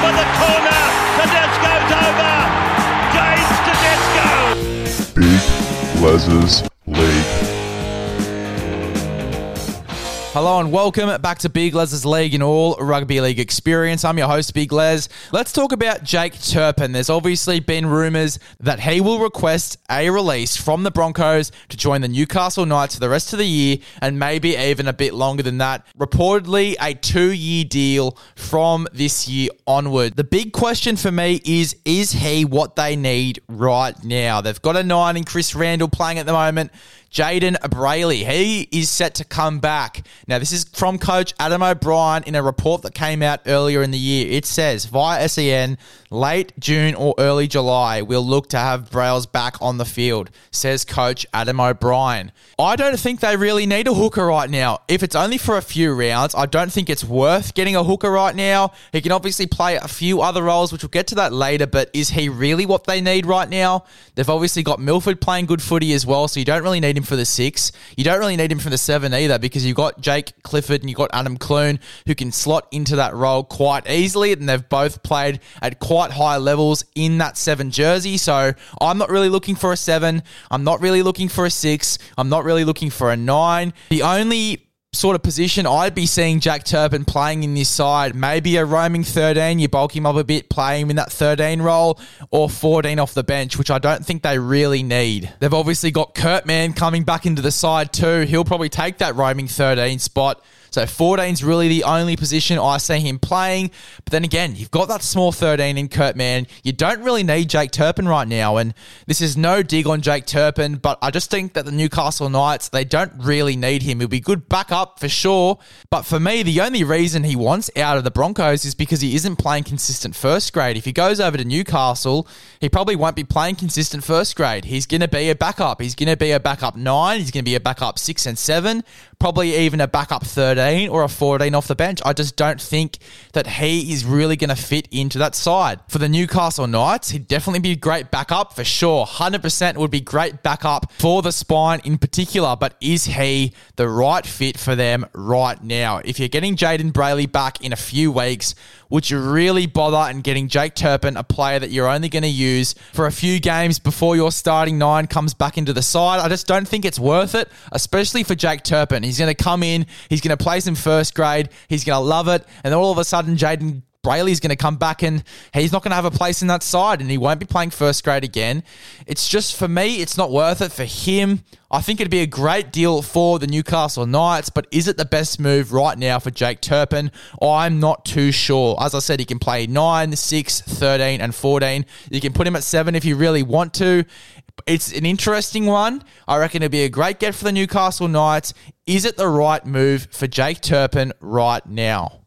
for the corner. Tedesco's over. James Tedesco. Big Les's League. Hello and welcome back to Big Les's League and all rugby league experience. I'm your host, Big Les. Let's talk about Jake Turpin. There's obviously been rumours that he will request a release from the Broncos to join the Newcastle Knights for the rest of the year and maybe even a bit longer than that. Reportedly, a two year deal from this year onward. The big question for me is is he what they need right now? They've got a nine in Chris Randall playing at the moment. Jayden Brailey, he is set to come back. Now, this is from coach Adam O'Brien in a report that came out earlier in the year. It says via SEN, late June or early July, we'll look to have Brails back on the field, says coach Adam O'Brien. I don't think they really need a hooker right now. If it's only for a few rounds, I don't think it's worth getting a hooker right now. He can obviously play a few other roles, which we'll get to that later, but is he really what they need right now? They've obviously got Milford playing good footy as well, so you don't really need him for the six. You don't really need him for the seven either because you've got Jake Clifford and you've got Adam Clune who can slot into that role quite easily, and they've both played at quite high levels in that seven jersey. So I'm not really looking for a seven. I'm not really looking for a six. I'm not really looking for a nine. The only sort of position I'd be seeing Jack Turpin playing in this side. Maybe a roaming 13, you bulk him up a bit, play him in that 13 role, or 14 off the bench, which I don't think they really need. They've obviously got Kurt Mann coming back into the side too. He'll probably take that roaming 13 spot. So 14's really the only position I see him playing. But then again, you've got that small 13 in Kurt Mann. You don't really need Jake Turpin right now. And this is no dig on Jake Turpin, but I just think that the Newcastle Knights, they don't really need him. He'll be good backup for sure. But for me, the only reason he wants out of the Broncos is because he isn't playing consistent first grade. If he goes over to Newcastle, he probably won't be playing consistent first grade. He's going to be a backup. He's going to be a backup nine. He's going to be a backup six and seven, probably even a backup 13 or a 14 off the bench. I just don't think that he is really going to fit into that side. For the Newcastle Knights, he'd definitely be a great backup for sure. 100% would be great backup for the spine in particular, but is he the right fit for them right now? If you're getting Jayden Brailey back in a few weeks, would you really bother and getting Jake Turpin, a player that you're only going to use for a few games before your starting nine comes back into the side? I just don't think it's worth it, especially for Jake Turpin. He's going to come in, he's going to play some first grade, he's going to love it, and then all of a sudden, Jayden Brailey's going to come back and he's not going to have a place in that side and he won't be playing first grade again. It's just for me, it's not worth it for him. I think it'd be a great deal for the Newcastle Knights, but is it the best move right now for Jake Turpin? I'm not too sure. As I said, he can play 9, 6, 13, and 14. You can put him at 7 if you really want to. It's an interesting one. I reckon it'd be a great get for the Newcastle Knights. Is it the right move for Jake Turpin right now?